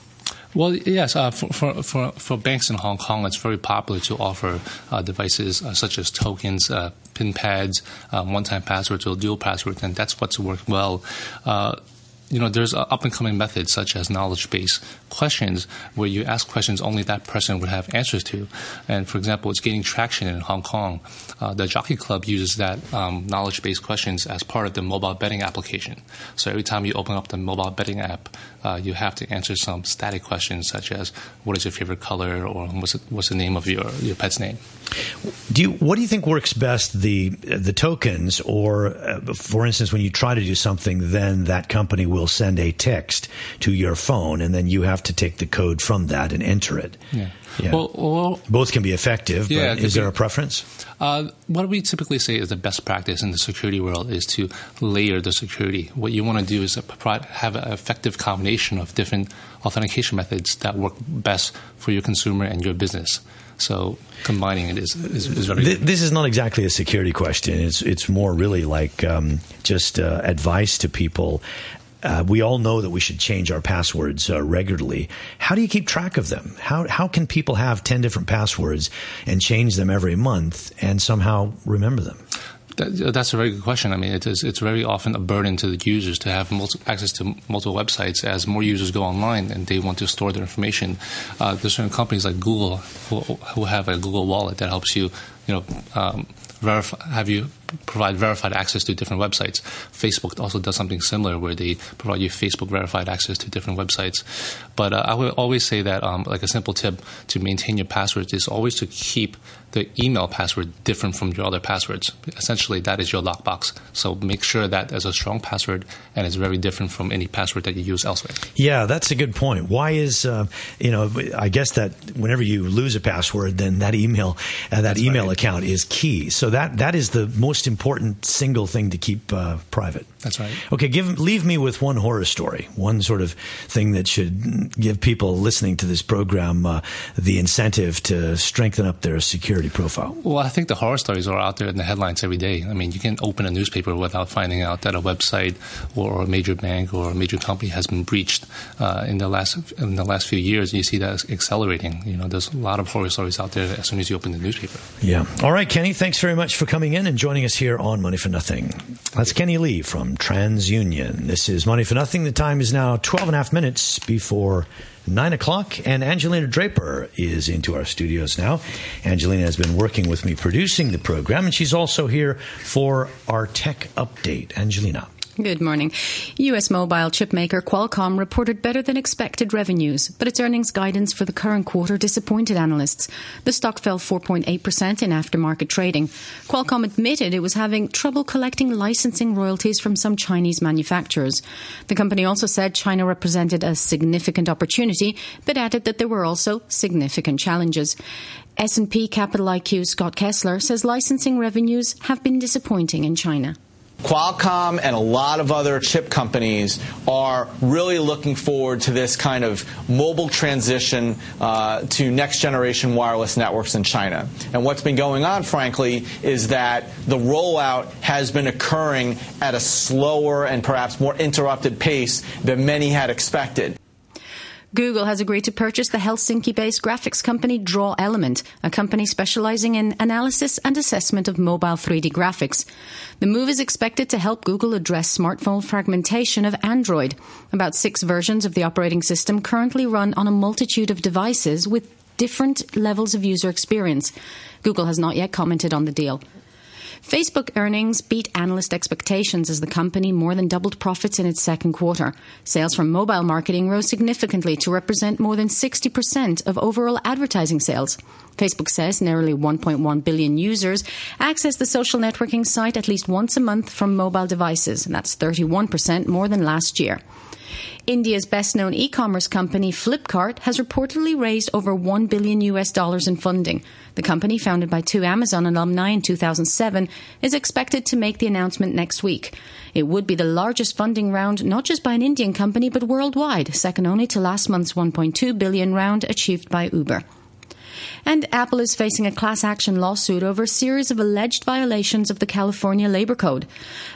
Well, yes, uh, for, for, for, for banks in Hong Kong, it's very popular to offer uh, devices uh, such as tokens, uh, PIN pads, um, one-time passwords, or dual passwords, and that's what's worked well. You know, there's up and coming methods such as knowledge based questions where you ask questions only that person would have answers to. And for example, it's gaining traction in Hong Kong. Uh, the Jockey Club uses that um, knowledge based questions as part of the mobile betting application. So every time you open up the mobile betting app, uh, you have to answer some static questions such as what is your favorite color or what's, it, what's the name of your, your pet's name. Do you, what do you think works best, the the tokens, or uh, for instance, when you try to do something, then that company will send a text to your phone, and then you have to take the code from that and enter it. Yeah. Yeah. Well, well, Both can be effective, Yeah, but is there be- a preference? Uh, what we typically say is the best practice in the security world is to layer the security. What you want to do is have an effective combination of different authentication methods that work best for your consumer and your business. So combining it is, is, is very Th- this is not exactly a security question. It's it's more really like um, just uh, advice to people. Uh, we all know that we should change our passwords uh, regularly. How do you keep track of them? How how can people have ten different passwords and change them every month and somehow remember them? That, that's a very good question. I mean, it is, it's very often a burden to the users to have multi- access to multiple websites. As more users go online and they want to store their information, uh, there's certain companies like Google who, who have a Google Wallet that helps you, you know, um, verify, have you provide verified access to different websites. Facebook also does something similar where they provide you Facebook verified access to different websites. But uh, I would always say that, um, like a simple tip to maintain your passwords is always to keep the email password different from your other passwords. Essentially, that is your lockbox. So make sure that there's a strong password and it's very different from any password that you use elsewhere. Yeah, that's a good point. Why is uh, you know? I guess that whenever you lose a password, then that email uh, that email account is key. So that that is the most important single thing to keep uh, private. That's right. Okay, give leave me with one horror story, one sort of thing that should give people listening to this program uh, the incentive to strengthen up their security profile. Well, I think the horror stories are out there in the headlines every day. I mean, you can open a newspaper without finding out that a website or a major bank or a major company has been breached uh, in the last in the last few years. You see that accelerating. You know, there's a lot of horror stories out there as soon as you open the newspaper. Yeah. All right, Kenny. Thanks very much for coming in and joining us here on Money for Nothing. That's Kenny Lee from TransUnion. This is Money for Nothing. The time is now 12 and a half minutes before nine o'clock, and Angelina Draper is into our studios now. Angelina has been working with me producing the program, and she's also here for our tech update. Angelina. Good morning. U.S. mobile chip maker Qualcomm reported better than expected revenues, but its earnings guidance for the current quarter disappointed analysts. The stock fell 4.8% in aftermarket trading. Qualcomm admitted it was having trouble collecting licensing royalties from some Chinese manufacturers. The company also said China represented a significant opportunity, but added that there were also significant challenges. S&P Capital IQ Scott Kessler says licensing revenues have been disappointing in China. Qualcomm and a lot of other chip companies are really looking forward to this kind of mobile transition uh, to next generation wireless networks in China. And what's been going on, frankly, is that the rollout has been occurring at a slower and perhaps more interrupted pace than many had expected. Google has agreed to purchase the Helsinki based graphics company drawElements, a company specializing in analysis and assessment of mobile 3D graphics. The move is expected to help Google address smartphone fragmentation of Android. About six versions of the operating system currently run on a multitude of devices with different levels of user experience. Google has not yet commented on the deal. Facebook earnings beat analyst expectations as the company more than doubled profits in its second quarter. Sales from mobile marketing rose significantly to represent more than 60% of overall advertising sales. Facebook says nearly 1.1 billion users access the social networking site at least once a month from mobile devices, and that's 31% more than last year. India's best known e commerce company, Flipkart, has reportedly raised over 1 billion US dollars in funding. The company, founded by two Amazon alumni in 2007, is expected to make the announcement next week. It would be the largest funding round not just by an Indian company but worldwide, second only to last month's 1.2 billion round achieved by Uber. And Apple is facing a class action lawsuit over a series of alleged violations of the California Labor Code.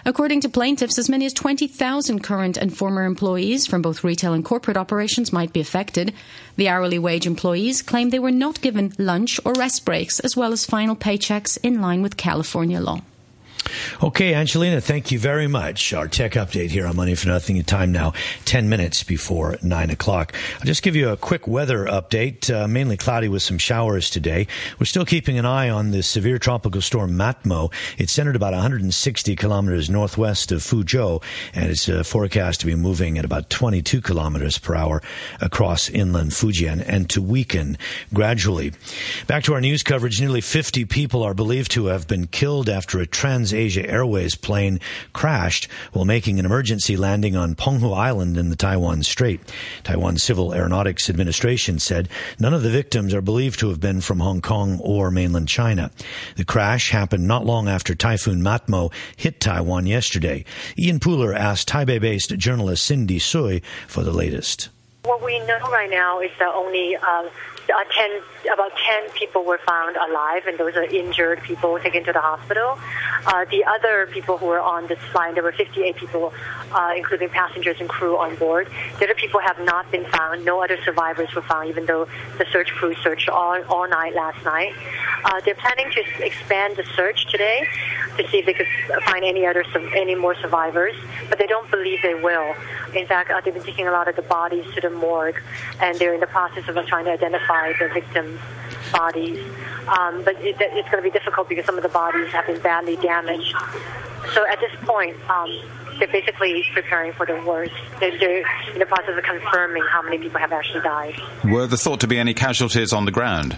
According to plaintiffs, as many as 20,000 current and former employees from both retail and corporate operations might be affected. The hourly wage employees claim they were not given lunch or rest breaks, as well as final paychecks in line with California law. Okay, Angelina, thank you very much. Our tech update here on Money for Nothing. In time now, 10 minutes before 9 o'clock. I'll just give you a quick weather update. Uh, mainly cloudy with some showers today. We're still keeping an eye on the severe tropical storm Matmo. It's centered about 160 kilometers northwest of Fuzhou, and it's uh, forecast to be moving at about 22 kilometers per hour across inland Fujian and to weaken gradually. Back to our news coverage. Nearly 50 people are believed to have been killed after a trans Asia Airways plane crashed while making an emergency landing on Penghu Island in the Taiwan Strait. Taiwan Civil Aeronautics Administration said none of the victims are believed to have been from Hong Kong or mainland China. The crash happened not long after Typhoon Matmo hit Taiwan yesterday. Ian Pooler asked Taipei-based journalist Cindy Sui for the latest. What we know right now is that only uh, uh, 10, about 10 people were found alive, and those are injured people taken to the hospital. Uh, the other people who were on this flight, there were 58 people, uh, including passengers and crew on board. The other people have not been found. No other survivors were found, even though the search crew searched all, all night last night. Uh, they're planning to expand the search today to see if they could find any other any more survivors, but they don't believe they will. In fact, uh, they've been taking a lot of the bodies to the morgue, and they're in the process of trying to identify the victims' bodies. um, but it, it's going to be difficult because some of the bodies have been badly damaged. So at this point, um, they're basically preparing for the worst. They're, they're in the process of confirming how many people have actually died. Were there thought to be any casualties on the ground?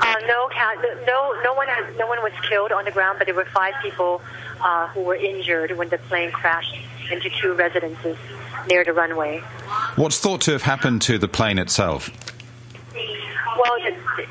Uh, no, no, no one has, no one was killed on the ground, but there were five people uh, who were injured when the plane crashed into two residences near the runway. What's thought to have happened to the plane itself? Well, th- th-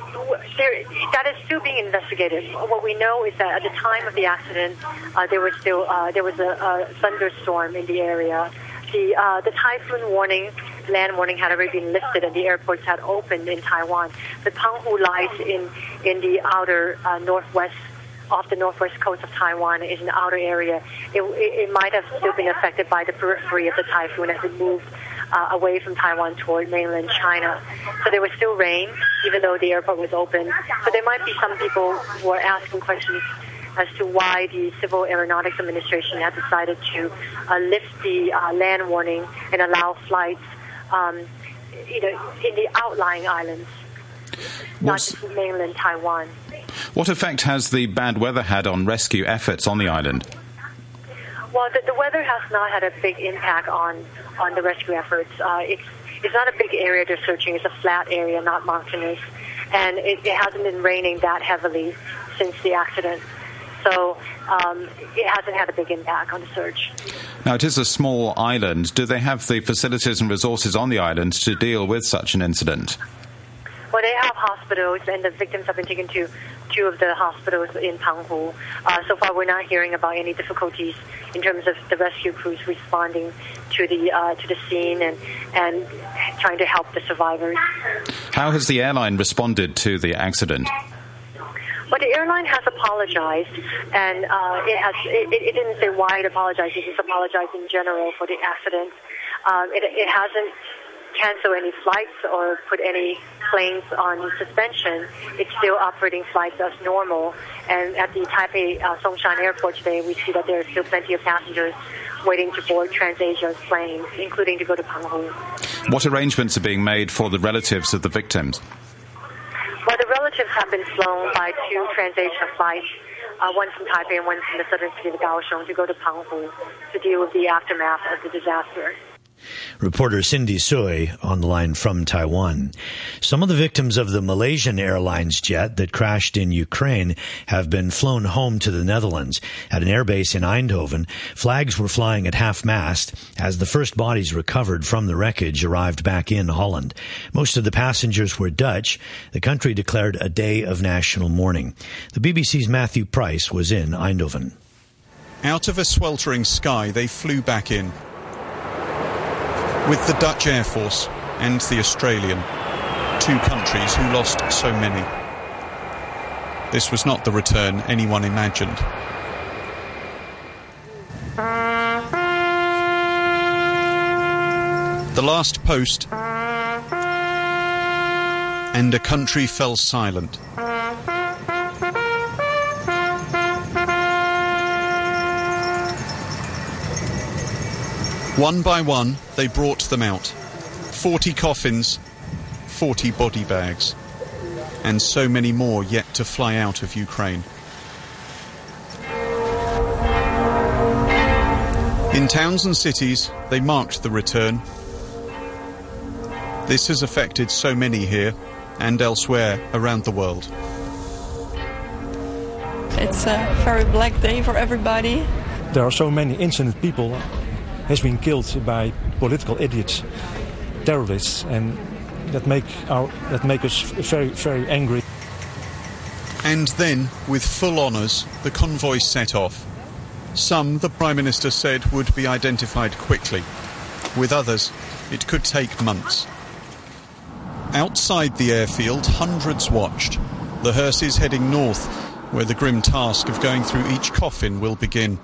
there, that is still being investigated. What we know is that at the time of the accident, uh, there was still uh, there was a, a thunderstorm in the area. The uh, the typhoon warning, land warning, had already been lifted, and the airports had opened in Taiwan. But Penghu lies in in the outer uh, northwest off the northwest coast of Taiwan is an outer area. It, it, it might have still been affected by the periphery of the typhoon as it moved uh, away from Taiwan toward mainland China. So there was still rain, even though the airport was open. So there might be some people who are asking questions as to why the Civil Aeronautics Administration has decided to uh, lift the uh, land warning and allow flights, um, you know, in the outlying islands, not just mainland Taiwan. What effect has the bad weather had on rescue efforts on the island? Well, the, the weather has not had a big impact on on the rescue efforts. Uh, it's it's not a big area they're searching. It's a flat area, not mountainous, and it, it hasn't been raining that heavily since the accident. So um, it hasn't had a big impact on the search. Now, it is a small island. Do they have the facilities and resources on the island to deal with such an incident? Well, they have hospitals, and the victims have been taken to two of the hospitals in Penghu. Uh, so far, we're not hearing about any difficulties in terms of the rescue crews responding to the uh, to the scene and and trying to help the survivors. How has the airline responded to the accident? Well, the airline has apologized, and uh, it has it, it it didn't say why it apologized. It just apologized in general for the accident. Um, it, it hasn't canceled any flights or put any planes on suspension. It's still operating flights as normal. And at the Taipei uh, Songshan Airport today, we see that there are still plenty of passengers waiting to board TransAsia's planes, including to go to Penghu. What arrangements are being made for the relatives of the victims? Well, the relatives have been flown by two TransAsia flights, uh, one from Taipei and one from the southern city of Kaohsiung, to go to Penghu to deal with the aftermath of the disaster. Reporter Cindy Sui on the line from Taiwan. Some of the victims of the Malaysian Airlines jet that crashed in Ukraine have been flown home to the Netherlands. At an airbase in Eindhoven, flags were flying at half mast as the first bodies recovered from the wreckage arrived back in Holland. Most of the passengers were Dutch. The country declared a day of national mourning. The BBC's Matthew Price was in Eindhoven. Out of a sweltering sky, they flew back in. With the Dutch Air Force and the Australian, two countries who lost so many. This was not the return anyone imagined. The last post, and a country fell silent. One by one, they brought them out. Forty coffins, forty body bags, and so many more yet to fly out of Ukraine. In towns and cities, they marked the return. This has affected so many here and elsewhere around the world. It's a very black day for everybody. There are so many innocent people has been killed by political idiots, terrorists, and that make our that make us very very angry. And then, with full honours, the convoy set off. Some, the Prime Minister said, would be identified quickly. With others, it could take months. Outside the airfield, hundreds watched. The hearses heading north, where the grim task of going through each coffin will begin.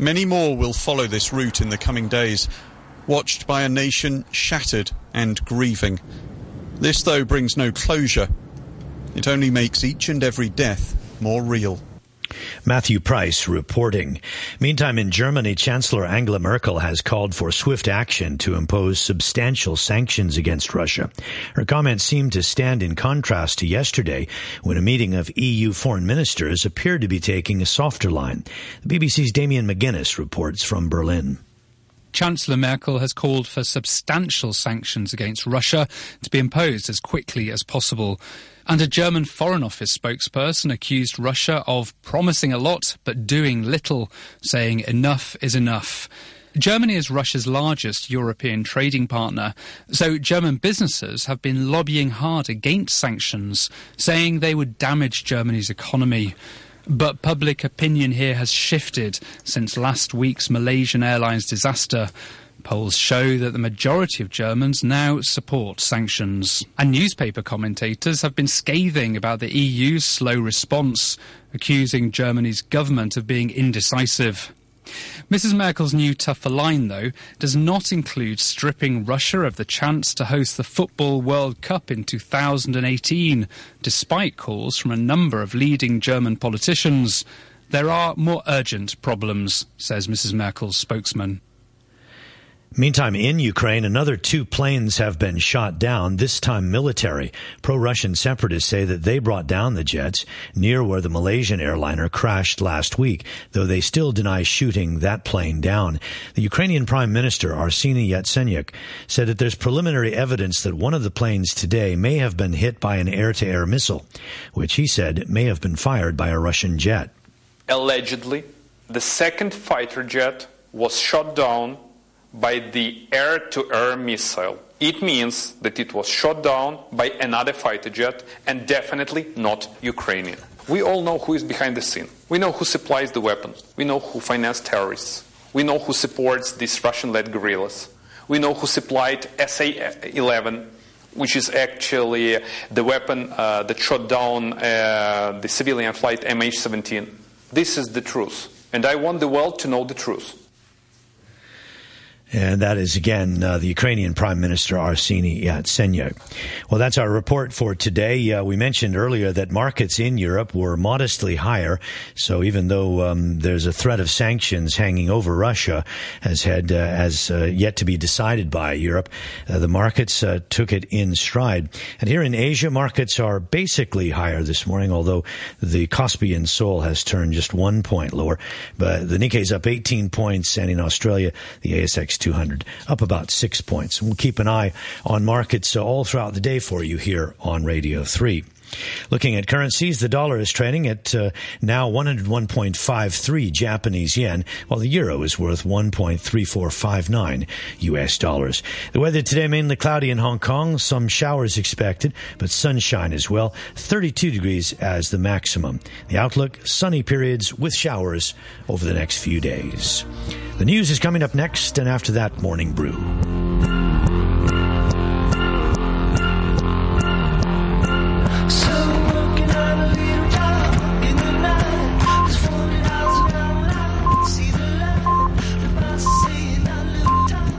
Many more will follow this route in the coming days, watched by a nation shattered and grieving. This, though, brings no closure. It only makes each and every death more real. Matthew Price reporting. Meantime, in Germany, Chancellor Angela Merkel has called for swift action to impose substantial sanctions against Russia. Her comments seem to stand in contrast to yesterday when a meeting of EU foreign ministers appeared to be taking a softer line. The BBC's Damian McGuinness reports from Berlin. Chancellor Merkel has called for substantial sanctions against Russia to be imposed as quickly as possible. And a German Foreign Office spokesperson accused Russia of promising a lot but doing little, saying enough is enough. Germany is Russia's largest European trading partner, so German businesses have been lobbying hard against sanctions, saying they would damage Germany's economy. But public opinion here has shifted since last week's Malaysian Airlines disaster. Polls show that the majority of Germans now support sanctions. And newspaper commentators have been scathing about the EU's slow response, accusing Germany's government of being indecisive. Mrs. Merkel's new tougher line, though, does not include stripping Russia of the chance to host the Football World Cup in 2018, despite calls from a number of leading German politicians. There are more urgent problems, says Mrs. Merkel's spokesman. Meantime, in Ukraine, another two planes have been shot down, this time military. Pro-Russian separatists say that they brought down the jets near where the Malaysian airliner crashed last week, though they still deny shooting that plane down. The Ukrainian Prime Minister, Arseny Yatsenyuk, said that there's preliminary evidence that one of the planes today may have been hit by an air-to-air missile, which he said may have been fired by a Russian jet. Allegedly, the second fighter jet was shot down by the air to air missile. It means that it was shot down by another fighter jet and definitely not Ukrainian. We all know who is behind the scene. We know who supplies the weapons. We know who financed terrorists. We know who supports these Russian led guerrillas. We know who supplied SA 11, which is actually the weapon uh, that shot down uh, the civilian flight MH 17. This is the truth. And I want the world to know the truth. And that is again uh, the Ukrainian Prime Minister Arseny Yatsenyuk. Well, that's our report for today. Uh, we mentioned earlier that markets in Europe were modestly higher. So even though um, there's a threat of sanctions hanging over Russia, as had uh, as uh, yet to be decided by Europe, uh, the markets uh, took it in stride. And here in Asia, markets are basically higher this morning, although the Kospi in Seoul has turned just one point lower. But the Nikkei's up 18 points, and in Australia, the ASX 200 up about six points. We'll keep an eye on markets uh, all throughout the day for you here on Radio 3. Looking at currencies, the dollar is trading at uh, now 101.53 Japanese yen, while the euro is worth 1.3459 US dollars. The weather today mainly cloudy in Hong Kong, some showers expected, but sunshine as well. 32 degrees as the maximum. The outlook, sunny periods with showers over the next few days. The news is coming up next, and after that, Morning Brew.